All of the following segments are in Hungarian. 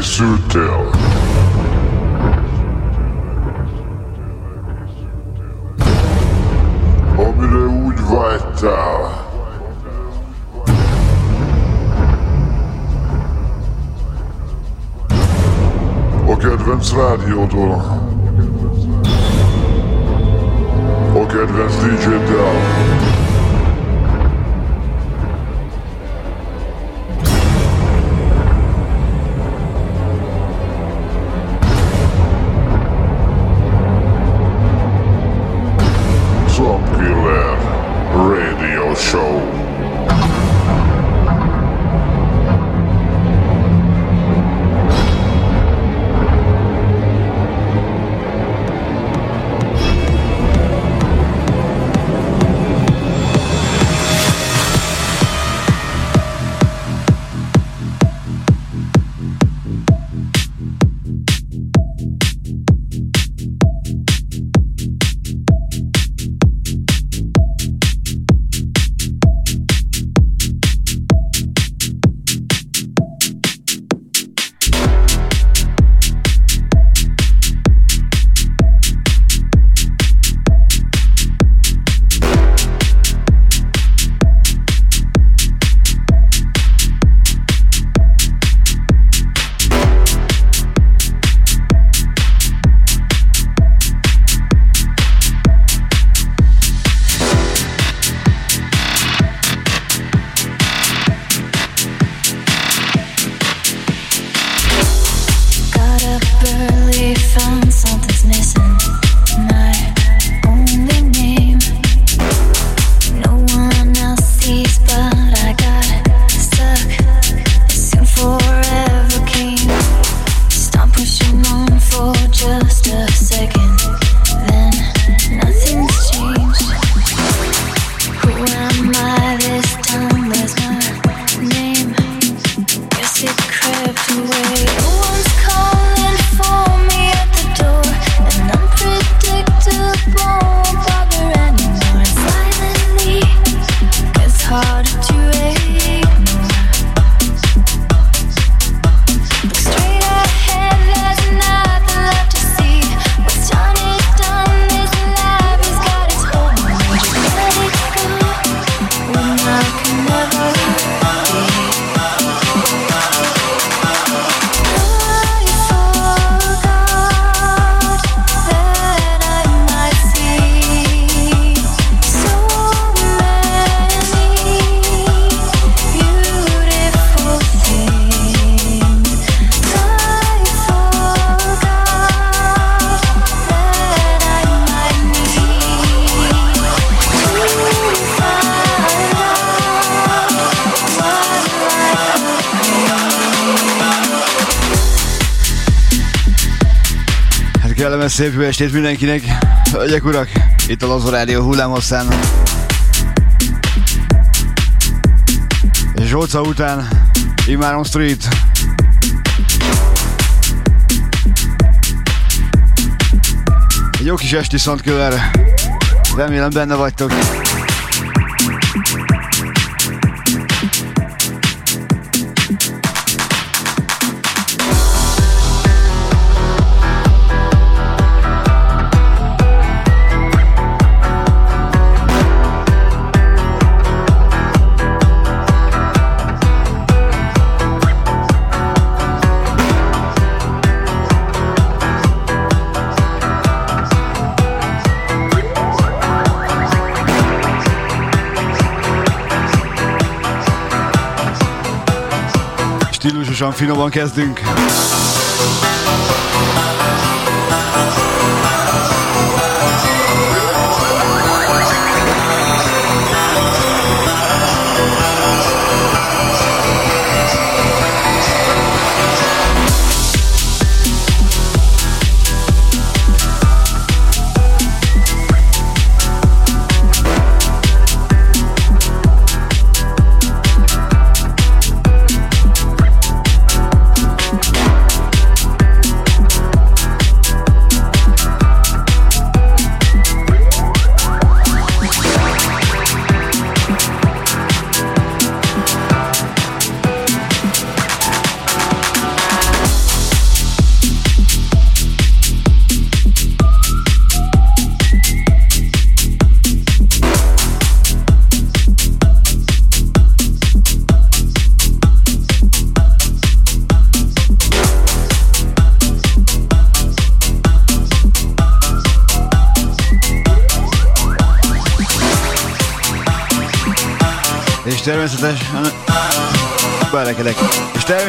Felkészültél? Amire úgy vágytál. A kedvenc rádiódól. A kedvenc DJ-del. Szép jó estét mindenkinek, hölgyek urak, itt a Lazo Rádió hullámhosszán. Zsolca után Imáron Street. Egy jó kis esti Soundkiller. Remélem benne vagytok. Stílusosan finoman kezdünk.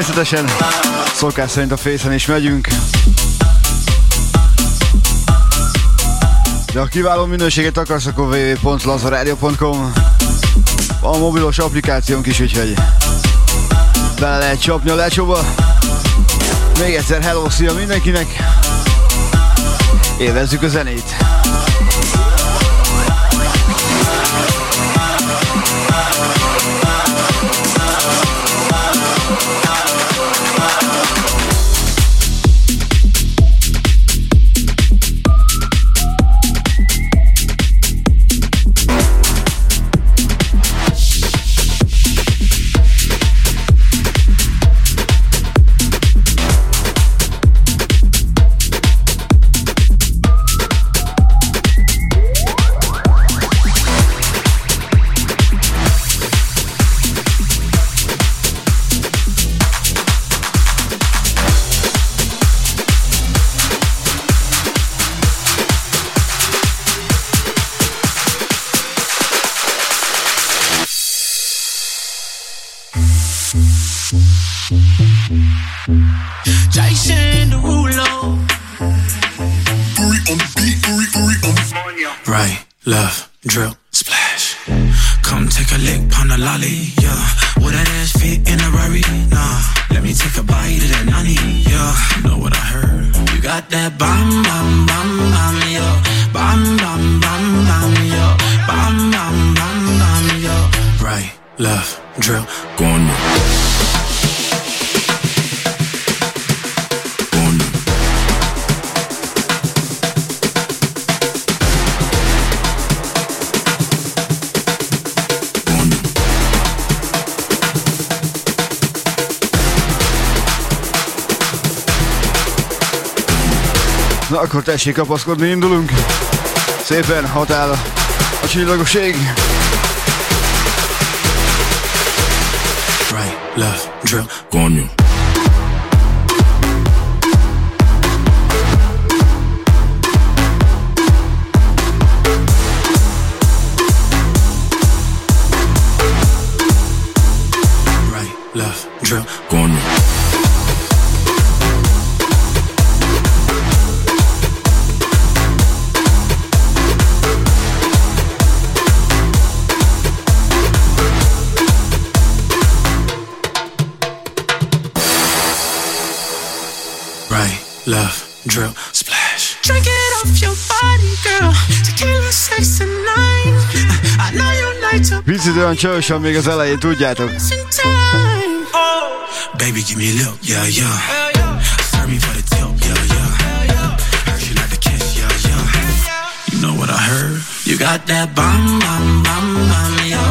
Természetesen szokás szerint a fészen is megyünk. De ha kiváló minőséget akarsz, akkor www.lazaradio.com a mobilos applikációnk is, úgyhogy bele lehet csapni a lecsóba. Még egyszer hello, szia mindenkinek! Évezzük a zenét! Jason Derulo. Right, love, drill, splash. Come take a lick, on the lolly, yeah. Would that ass fit in a Rari? Nah, let me take a bite of that nani, yeah. Know what I heard? You got that bam, bam, bam, bam, yo. Bam, bam, bam, bam, yo. Bam, bam, bam, bam, yo. Right, love akkor tessék kapaszkodni, indulunk. Szépen hatál a csillagoség. Right, left, drill, go olyan csősön még az elején, tudjátok. Baby, give me a look, yeah, yeah. Serve me for the tip, yeah, yeah. Heard you like the kiss, yeah, yeah. You know what I heard? You got that bomb, bomb, bomb, bomb, yo.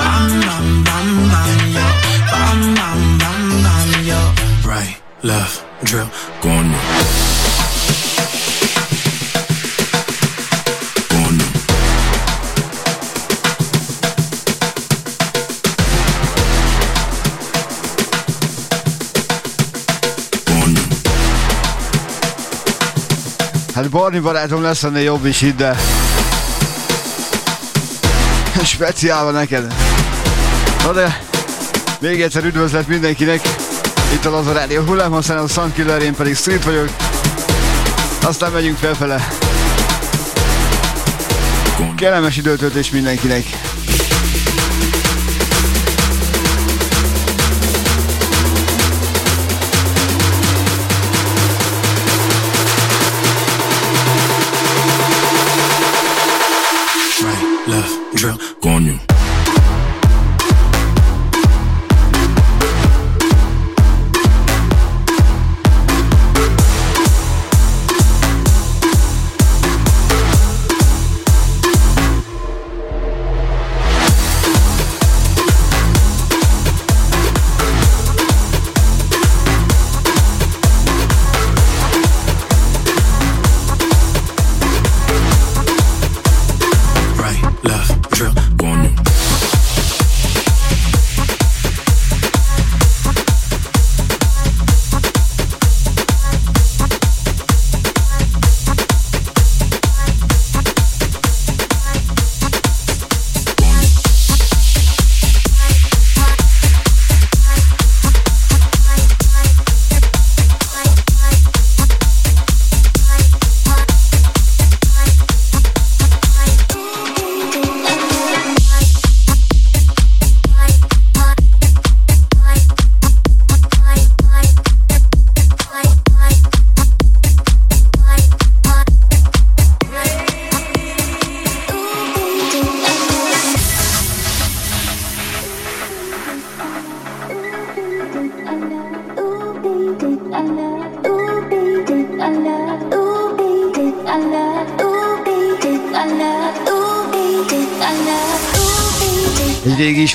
Bomb, bomb, bomb, bomb, yo. Bomb, bomb, bomb, bomb, yo. Right, left, Hát Barni barátom lesz ennél jobb is itt, de... Speciálva neked. Na de... Még egyszer üdvözlet mindenkinek. Itt a Laza Rádió hullám, aztán a Sunkiller, én pedig Street vagyok. Aztán megyünk felfele. Kellemes időtöltés mindenkinek.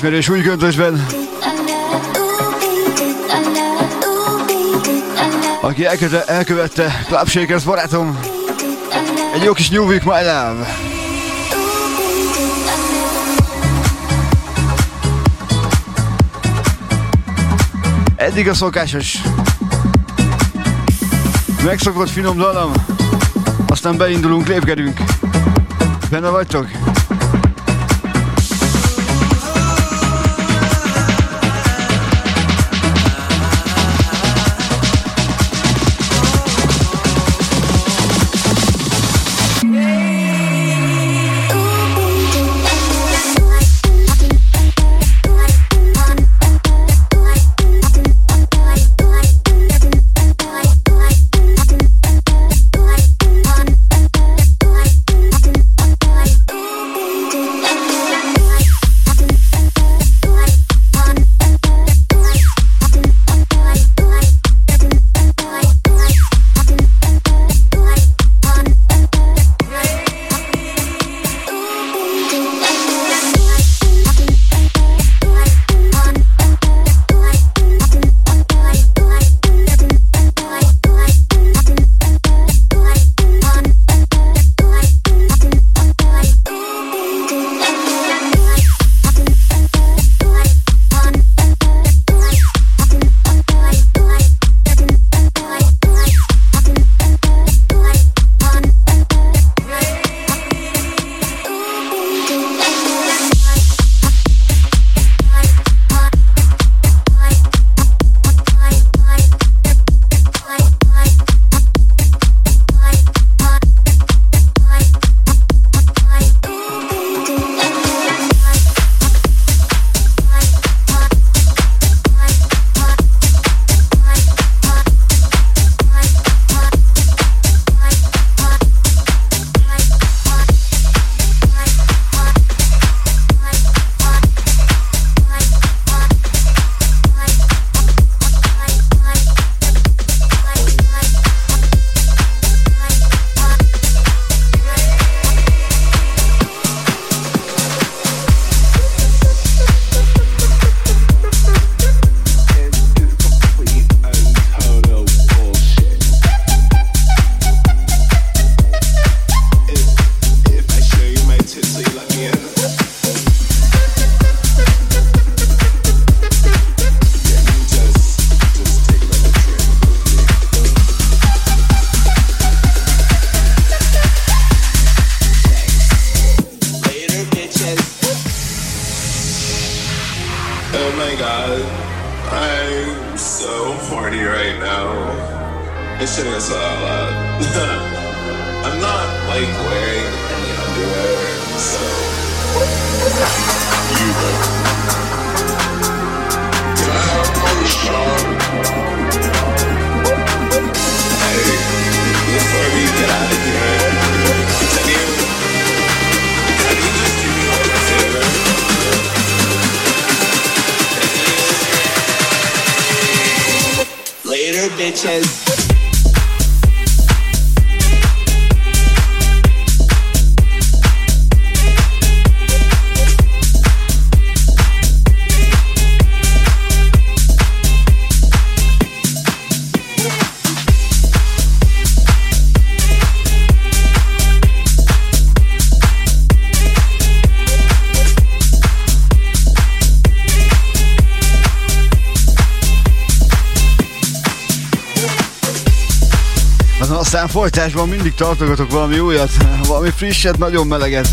Ismerős új köntösben. Aki elkövette, elkövette Club Shakers barátom. Egy jó kis New Week, my love. Eddig a szokásos megszokott finom dalam, aztán beindulunk, lépkedünk. Benne vagytok? Folytásban mindig tartogatok valami újat, valami frisset, nagyon meleget.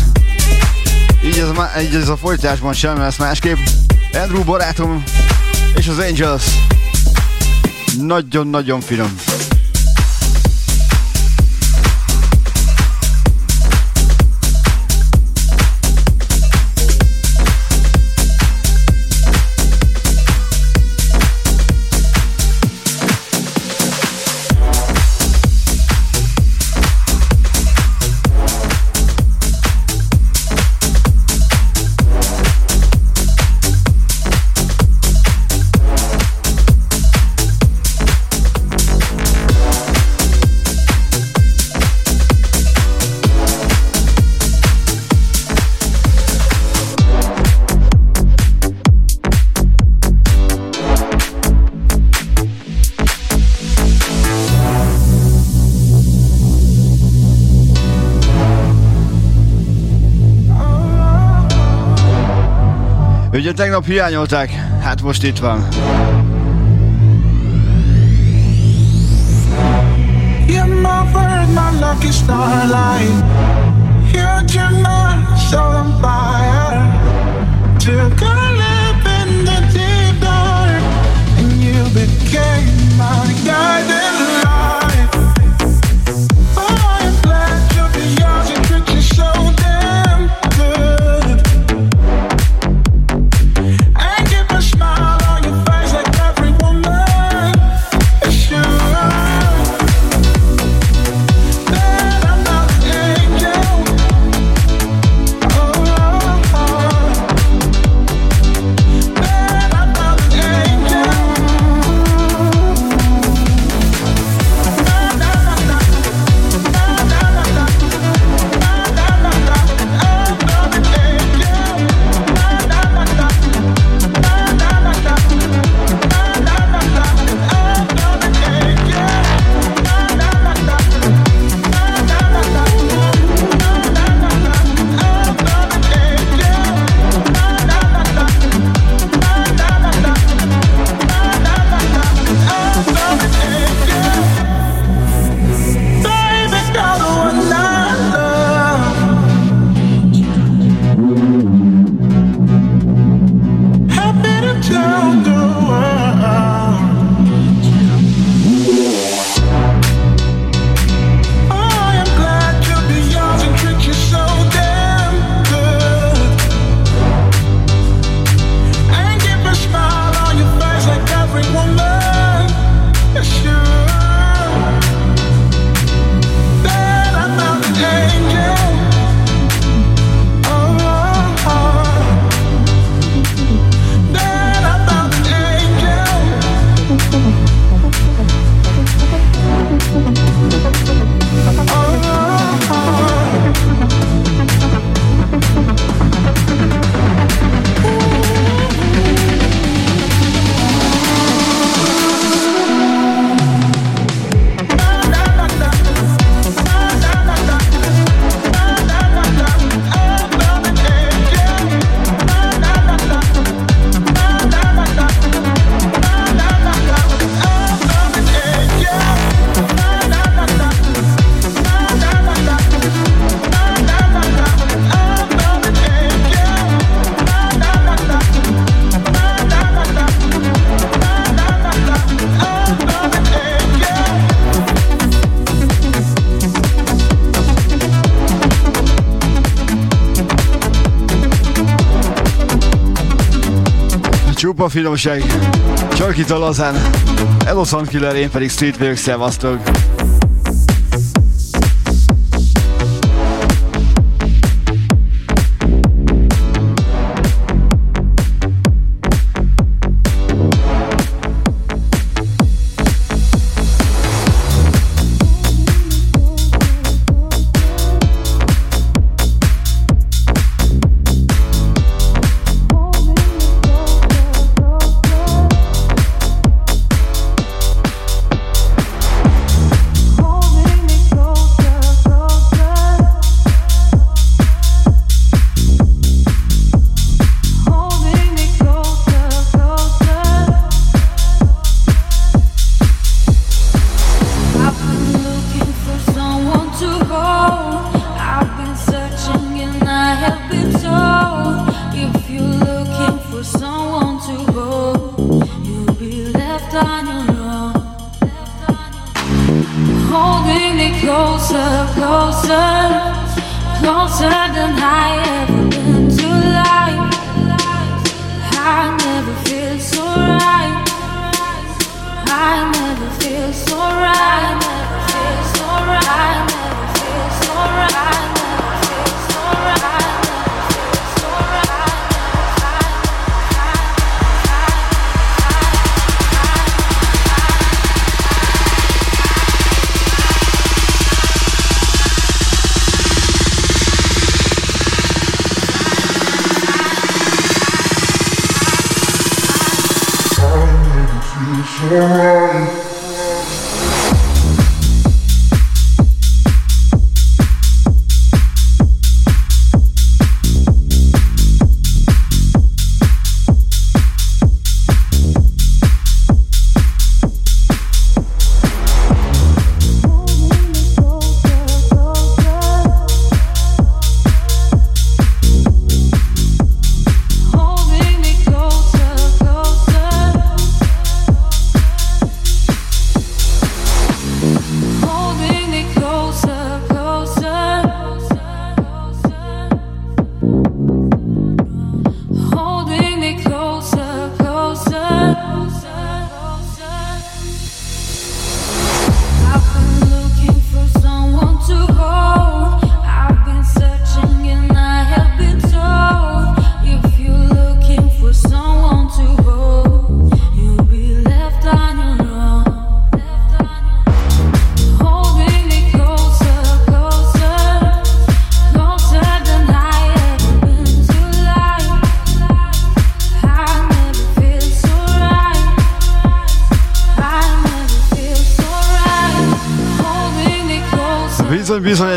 Így ez, a, így ez a folytásban sem lesz másképp. Andrew barátom és az Angels. Nagyon-nagyon finom. Ugye tegnap hiányolták, hát most itt van. You're my bird, my lucky in the deep dark, you became my guiding Csupa finomság. Csak itt a lazán. Eloszan Killer, én pedig Street vagyok, szevasztok.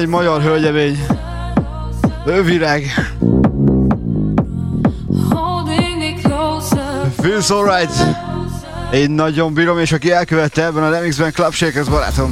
Magyar hölgyemény. Ő virág. Feels alright. Én nagyon bírom, és aki elkövette ebben a remixben Club Shakers barátom.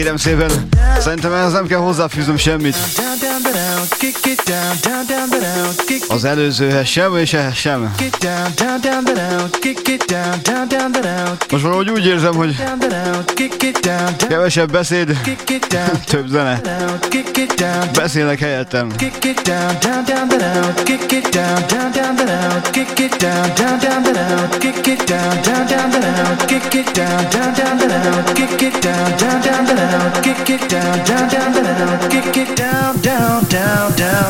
Kérem szépen, szerintem ez nem kell hozzáfűznöm semmit. Az előzőhez sem, és ehhez sem. Most valahogy úgy érzem, hogy kevesebb beszéd, több zene. Beszélnek helyettem. down, down. down, down.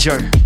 Figyelj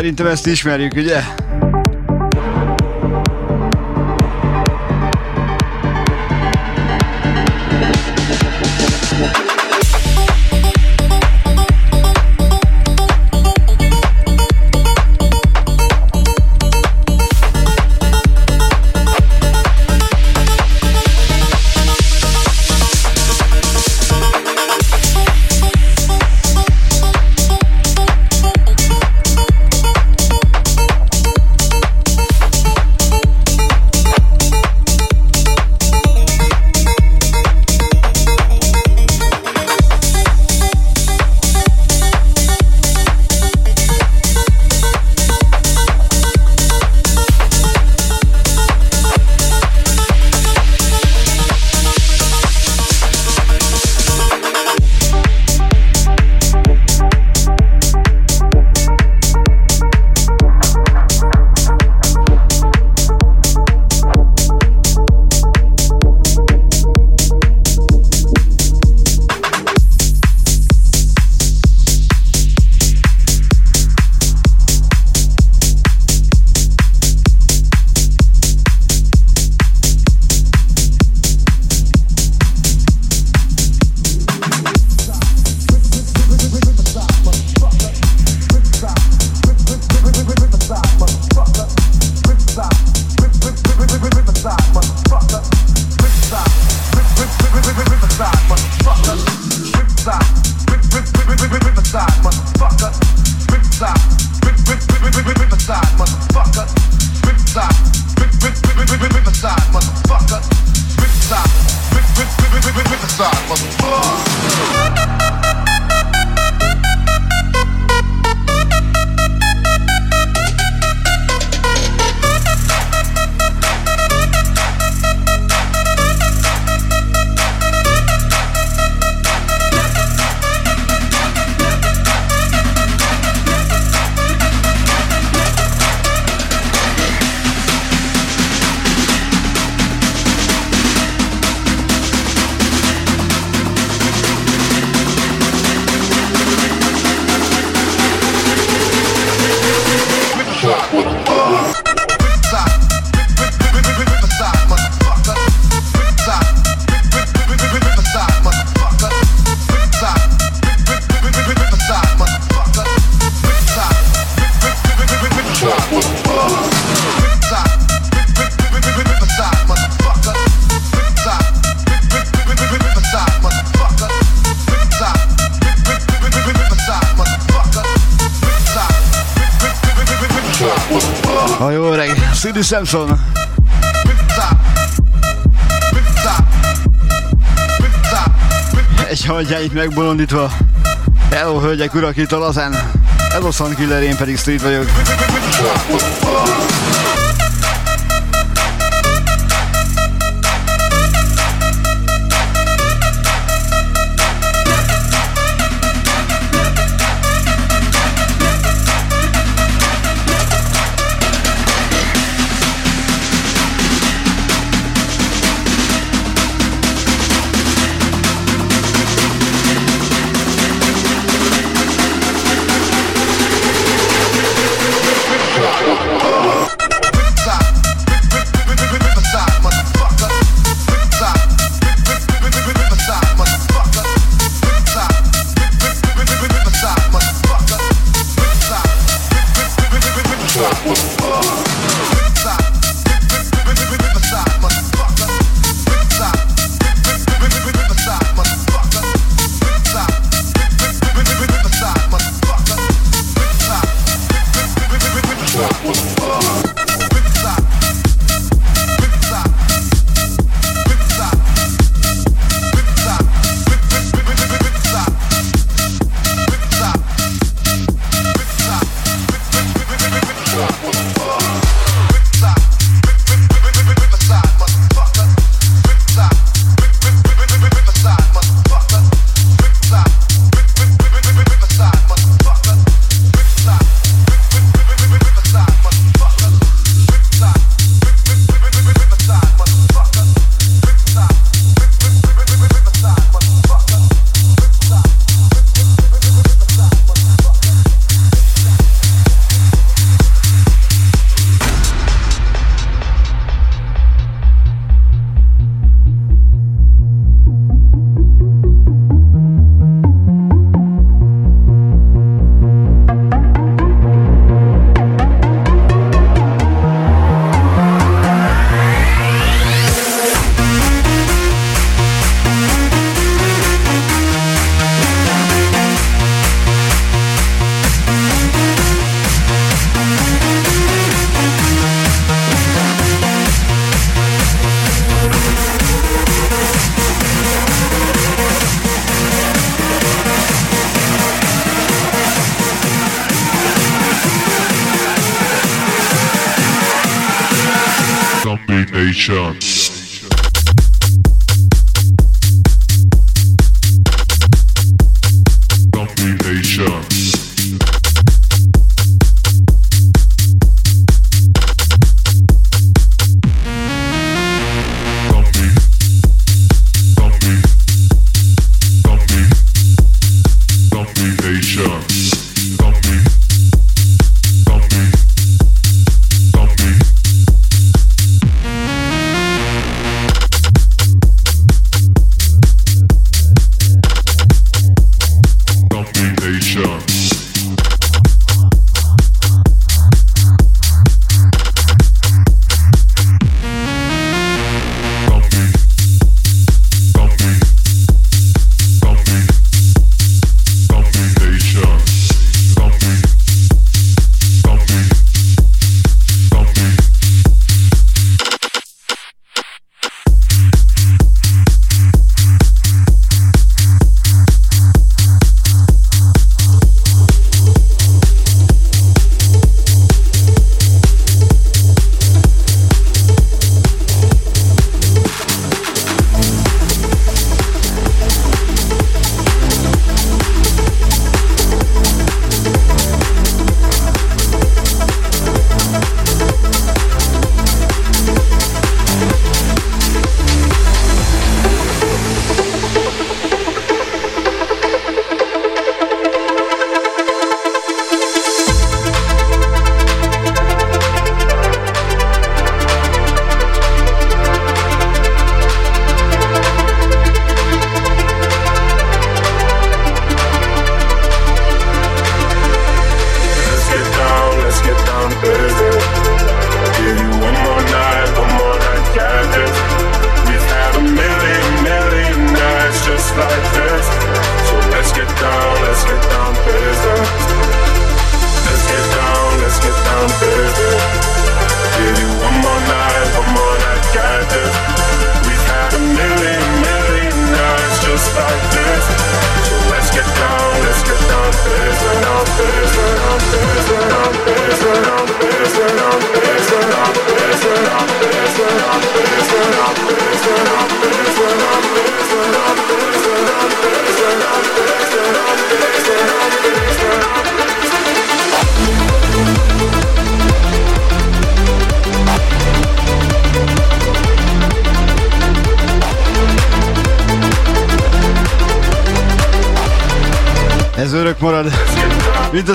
Szerintem ezt ismerjük, ugye? Samson. Egy hangyáit megbolondítva. Hello, hölgyek, urak, itt a Lazen. Ez a Sun Killer, én pedig Street vagyok.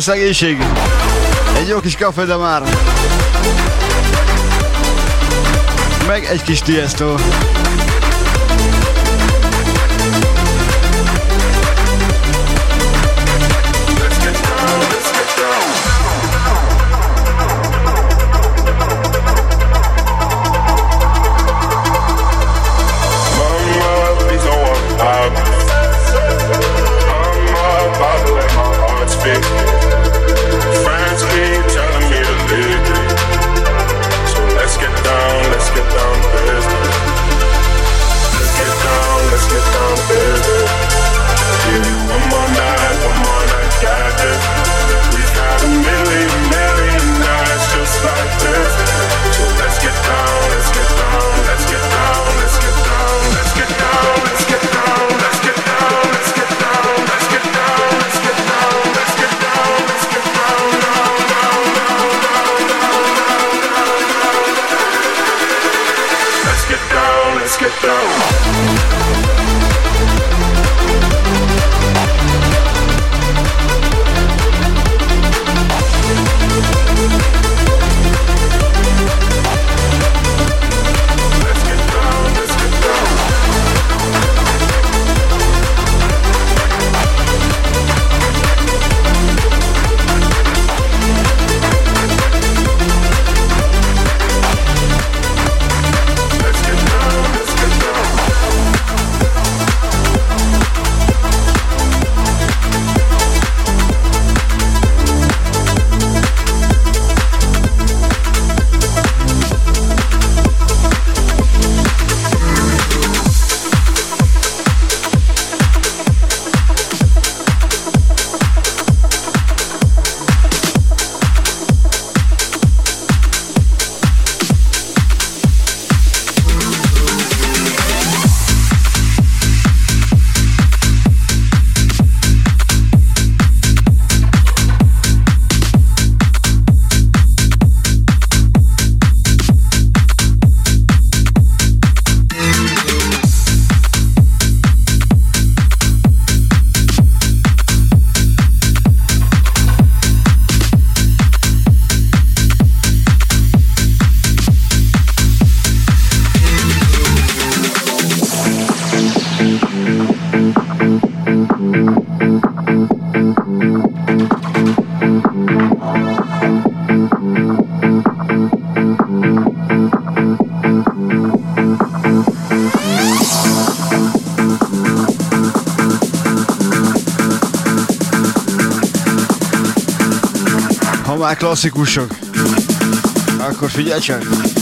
Mint a szegénység. Egy jó kis kafe, de már. Meg egy kis tiesztó. Klasszikusok. Akkor figyelj csak!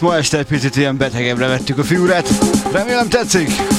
Ma este egy picit ilyen betegebbre vettük a fiúrát. Remélem tetszik!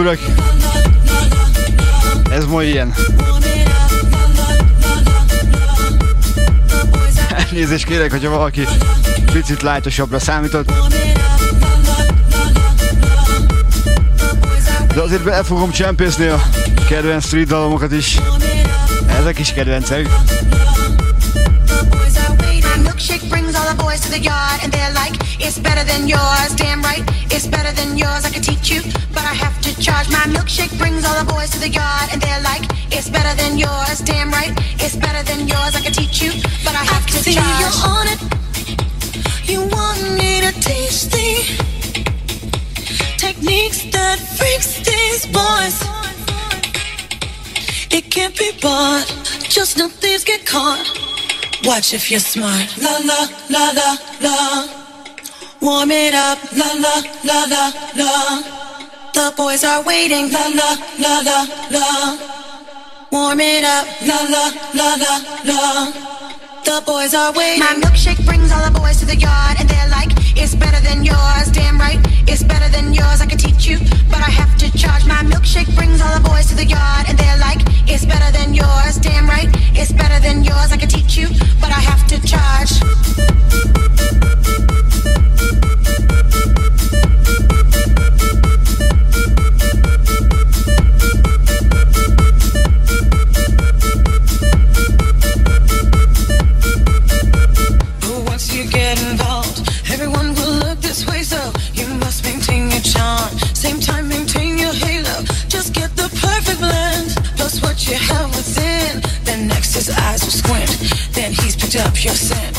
Urak, ez ma ilyen. Elnézést kérek, hogyha valaki picit lájtosabbra számított. De azért be fogom csempészni a kedvenc street dalomokat is. Ezek is kedvencek. the yard and they're like, it's better than yours. Damn right, it's better than yours. I could teach you, but I have to charge. My milkshake brings all the boys to the yard and they're like, it's better than yours. Damn right, it's better than yours. I could teach you, but I have I to see charge. you're on it. You want me to teach the techniques that freaks these boys. It can't be bought, just no thieves get caught. Watch if you're smart. La la la la la. Warm it up. La la la la la. The boys are waiting. La la la la la. Warm it up. La la la la la. The boys are waiting. My milkshake brings all the boys to the yard, and they're like, it's better than yours. But I have to charge. My milkshake brings all the boys to the yard, and they're like, it's better than yours. Damn right, it's better than yours. I could teach you, but I have to charge. pure sin.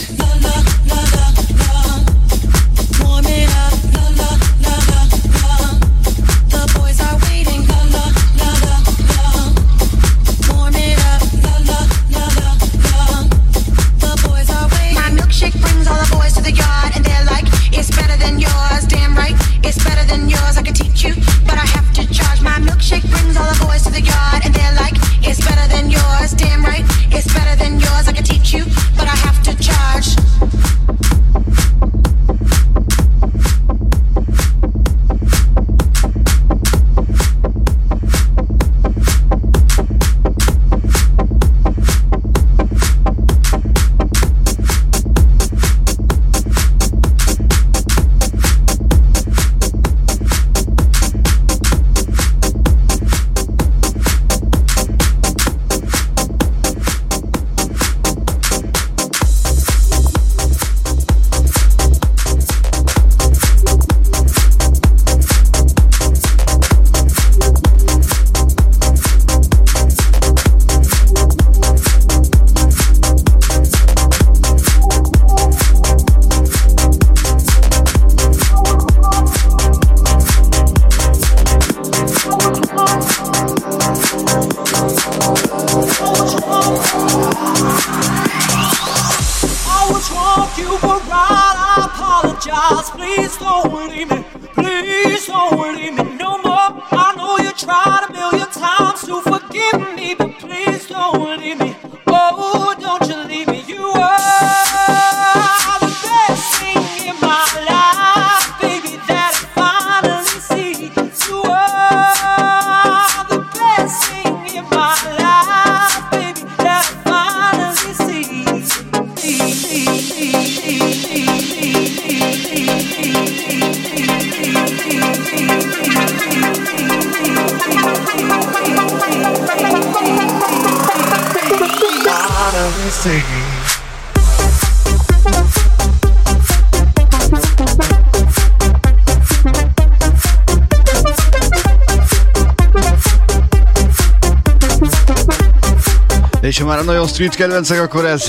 Már nagyon street kedvencek, akkor ez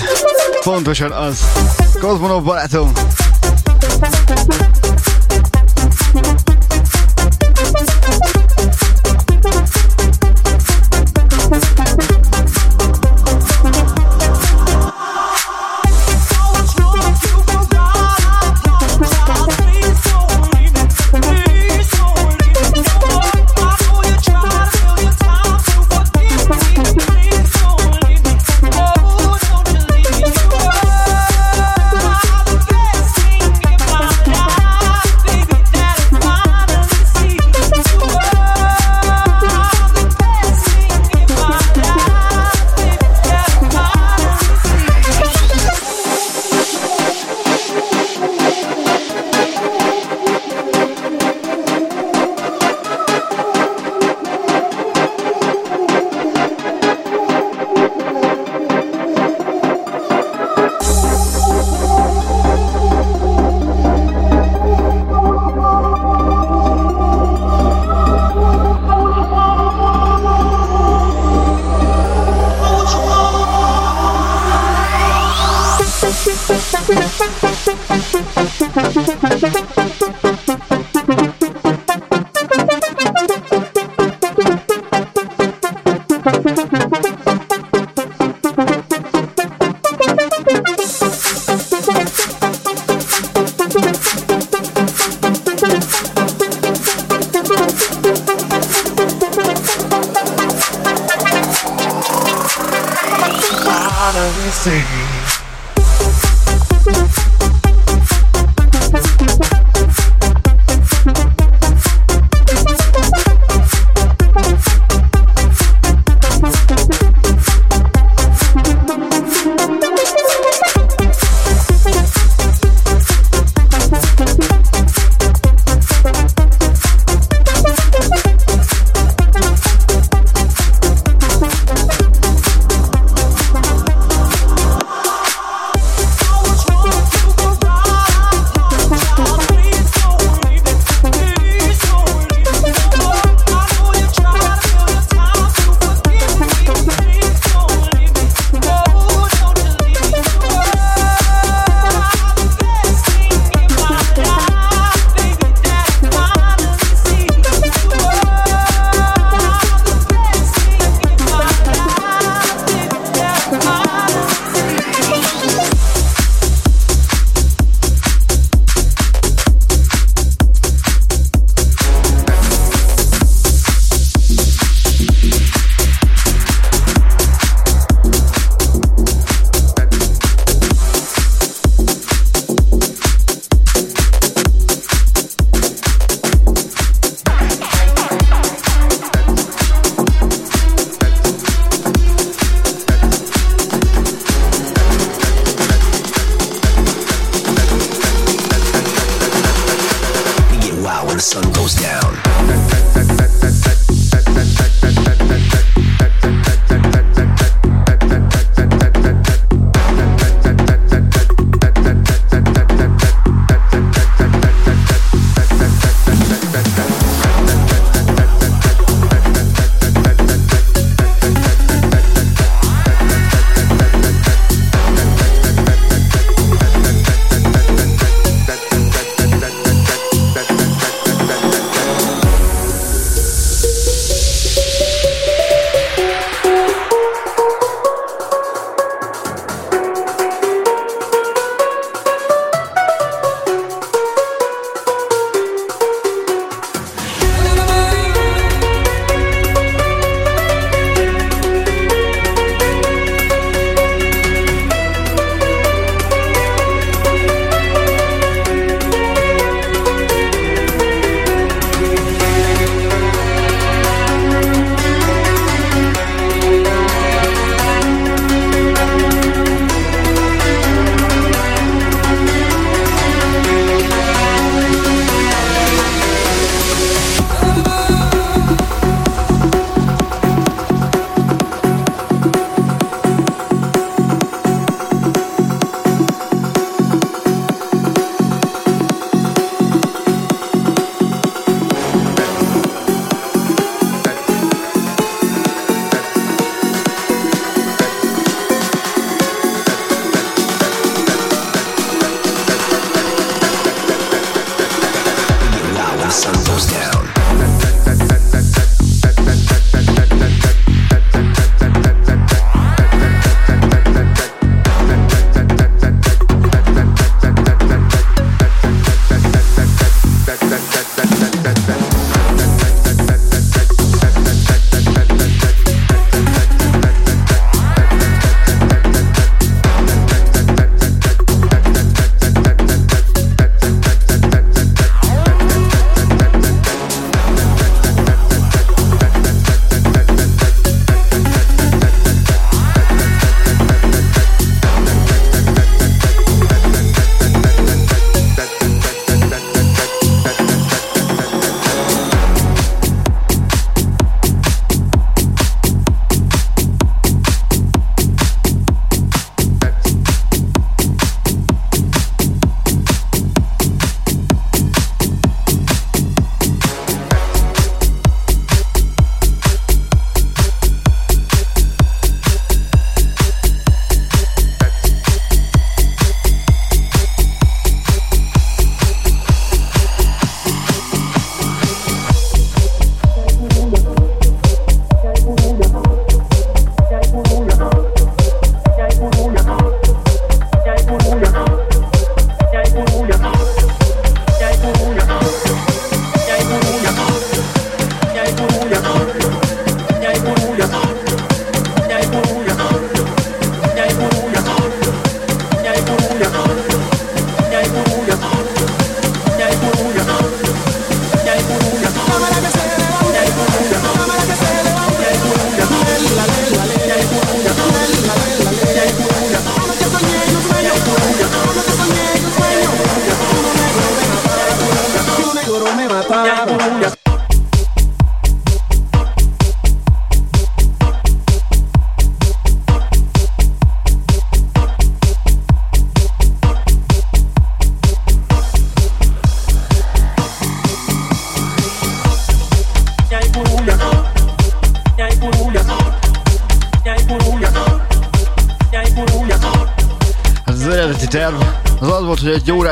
pontosan az. Kozmonov barátom.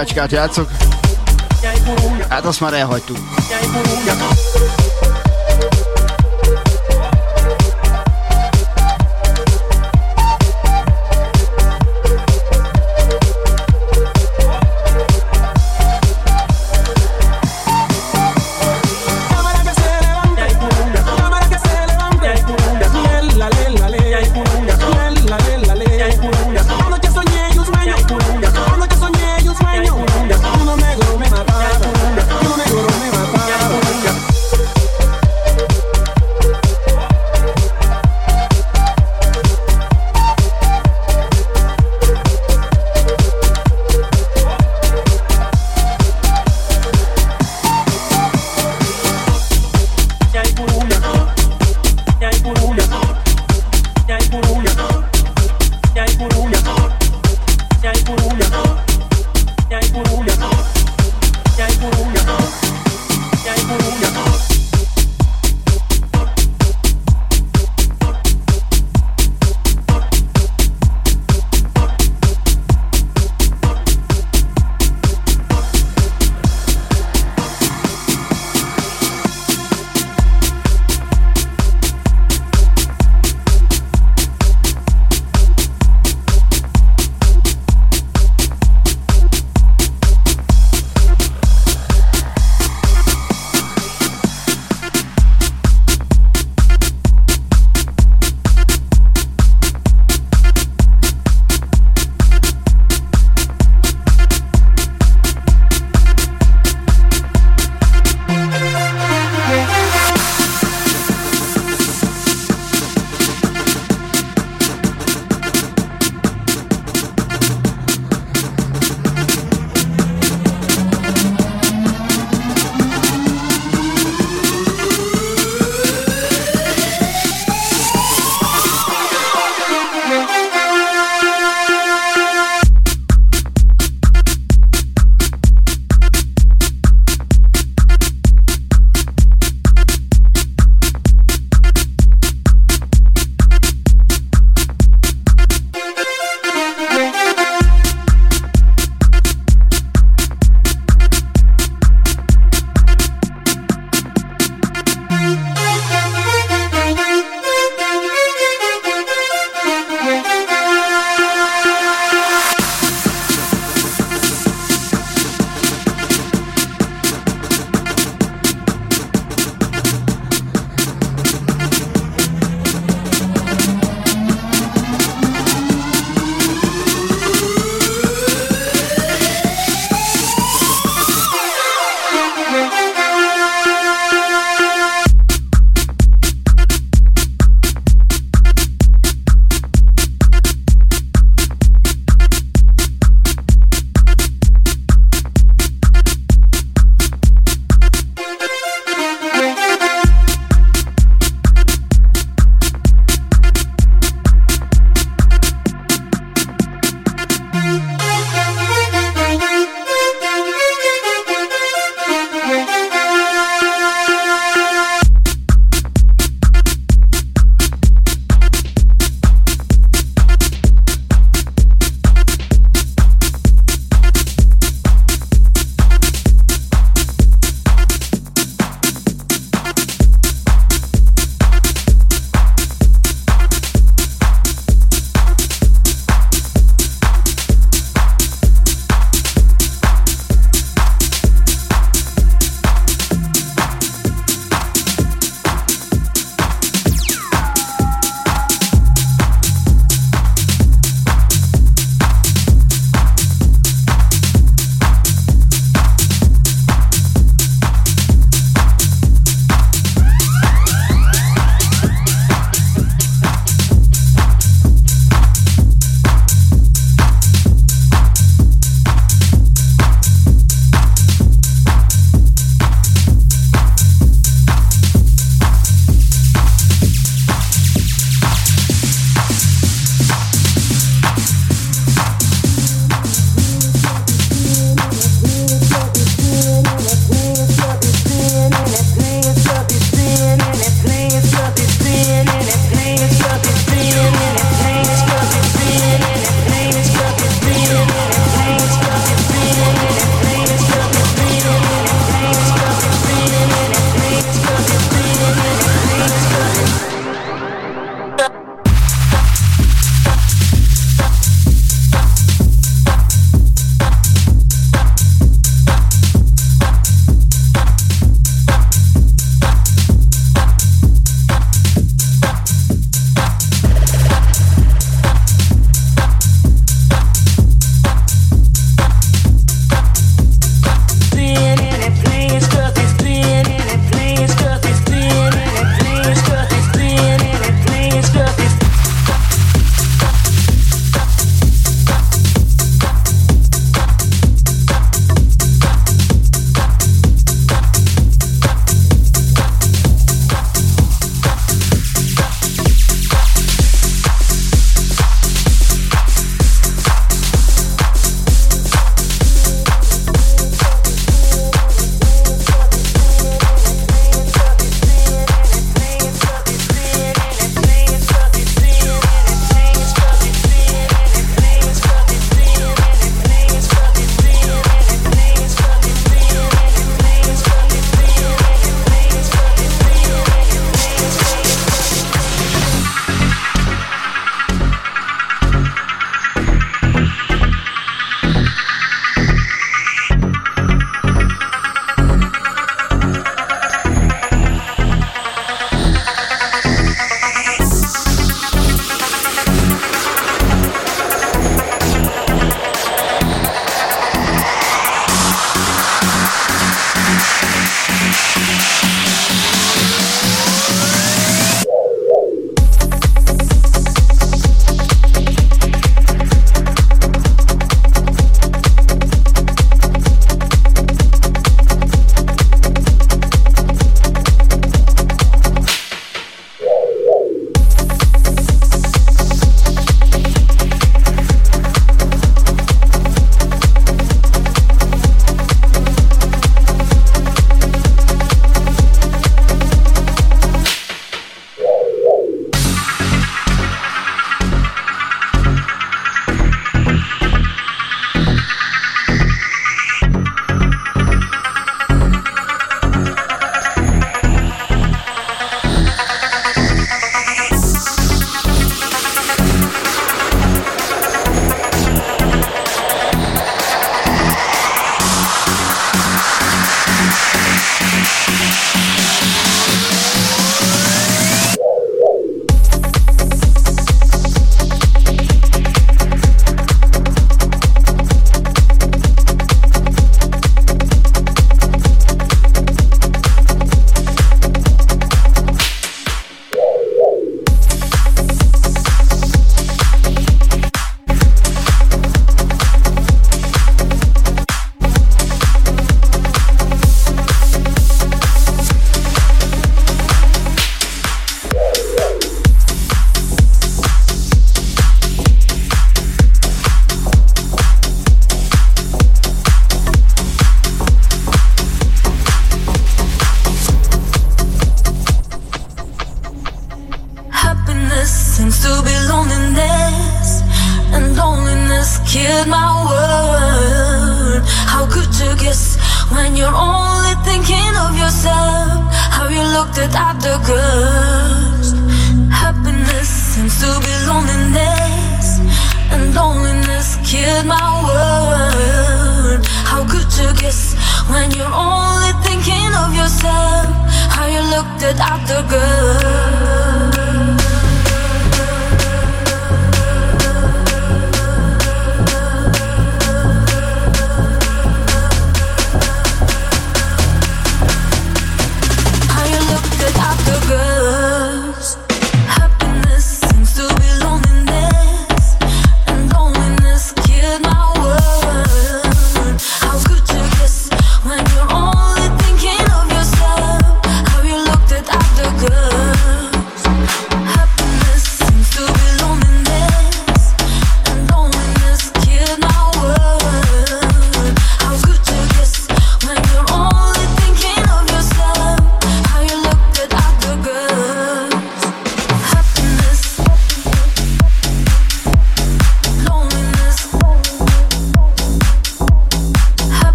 Órácskát játszok. Hát azt már elhagytuk.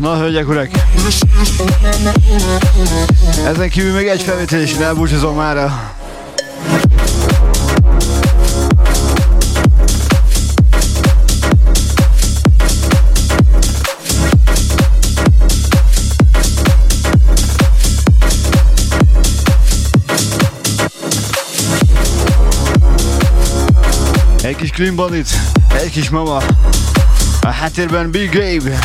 Na, hölgyek, urak! Ezen kívül még egy felvétel is elbúcsúzom mára. Egy kis Clean Bandit, egy kis mama, a háttérben Big Gabe.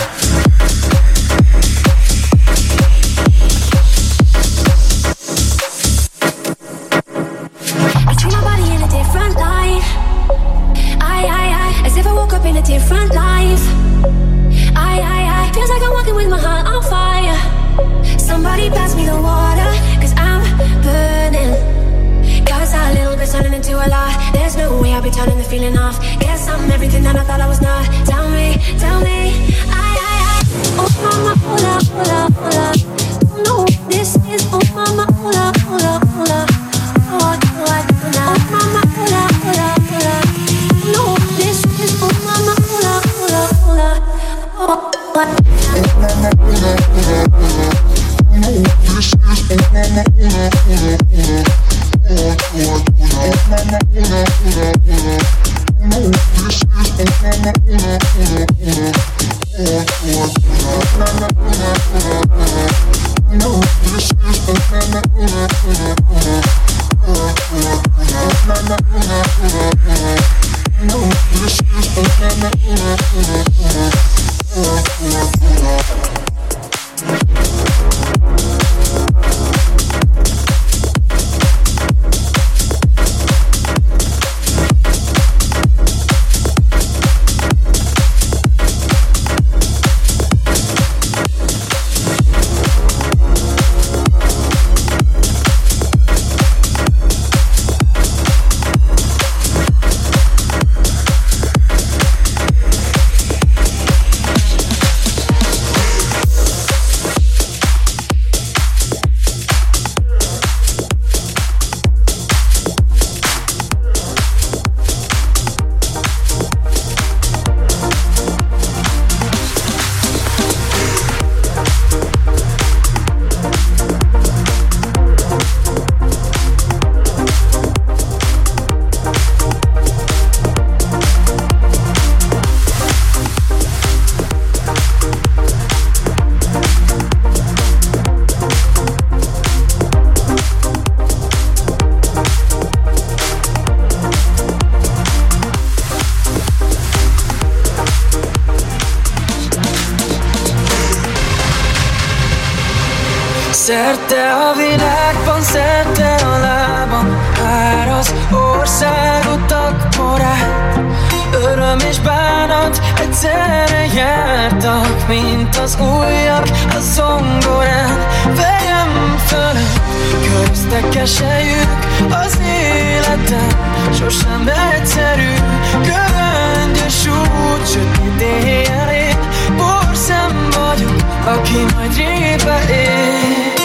Keselyük Az életem sosem egyszerű Kövöngyös út, sötét éjjelét Porszem vagyok, aki majd rébe él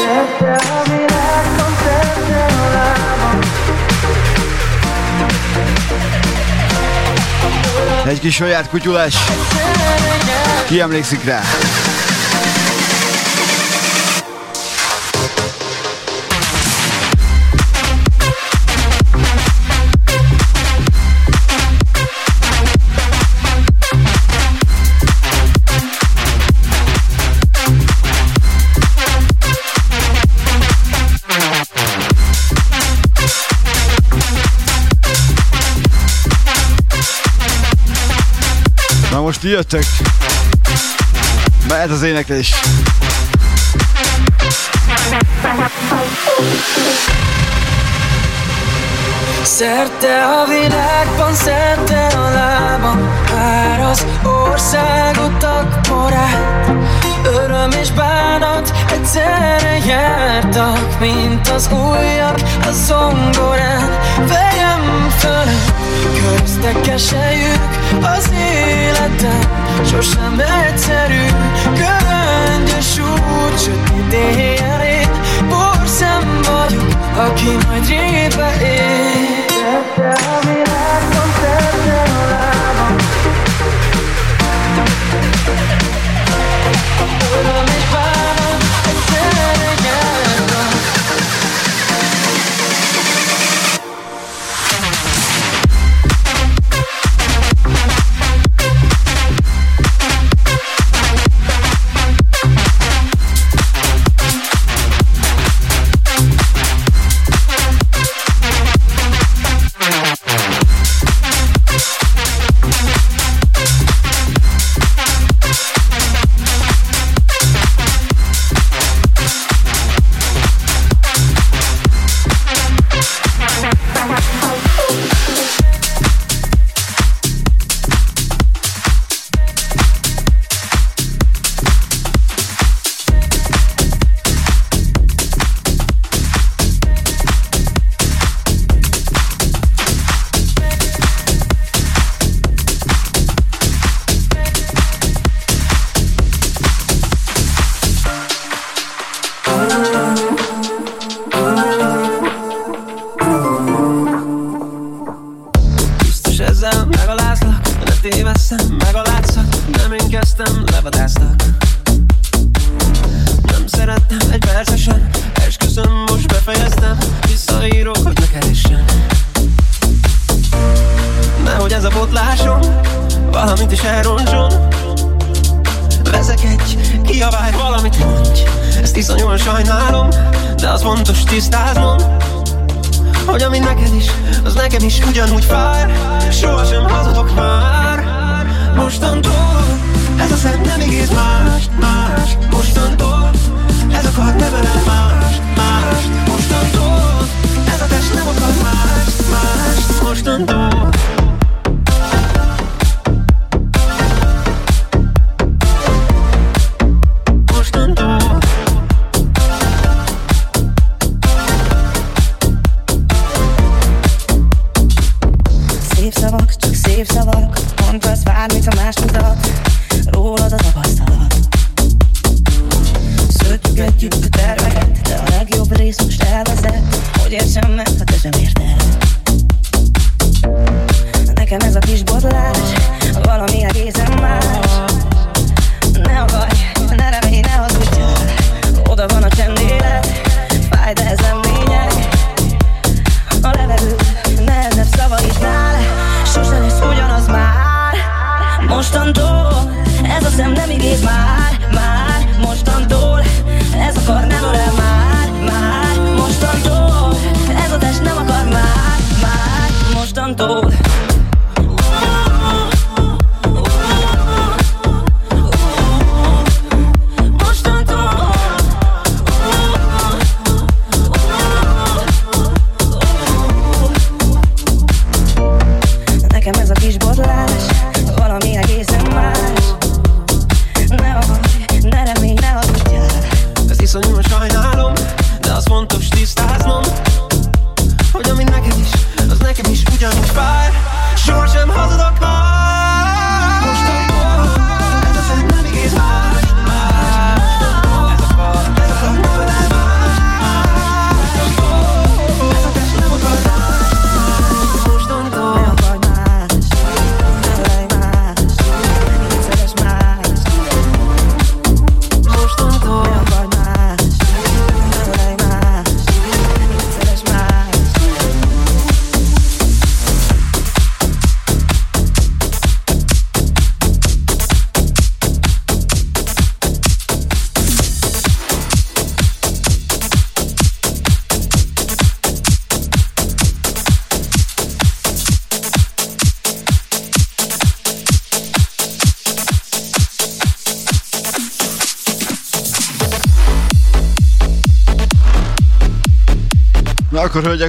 Egy kis saját kutyulás. Ki emlékszik rá? Ti jöttök. Az éneklés. Szerte a világban, szerte a lábam Már az országutak porát Öröm és bánat egyszerre jártak Mint az újak a zongorán Fejem fölött köröztek keselyük az életem. Sosem egyszerű, könnyes út Sötét éjjel én porszem vagyok Aki majd rébe ér. Tette a világban,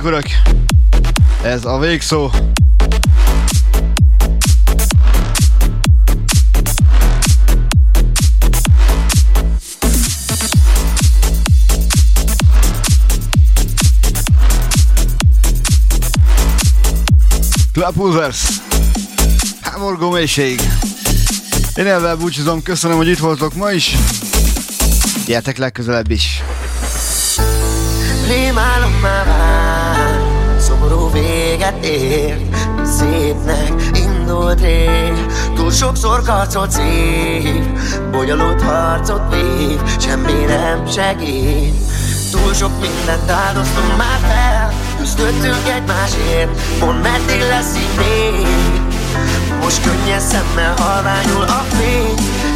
hölgyek, urak! Ez a végszó. Club Hoovers. Háborgó mélység. Én ebben búcsúzom, köszönöm, hogy itt voltok ma is. Gyertek legközelebb is. Rémálom már véget ér. Szépnek indult rég. Túl sokszor karcot szív. Bonyolult harcot vív. Semmi nem segít. Túl sok mindent áldoztunk már fel. Küzdöttünk egymásért. Mond meddig lesz így még? Most könnyen szemmel halványul a fény.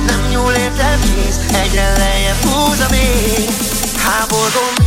Nem nyúl értem víz, Egyre lejjebb húz a vég. Háborgom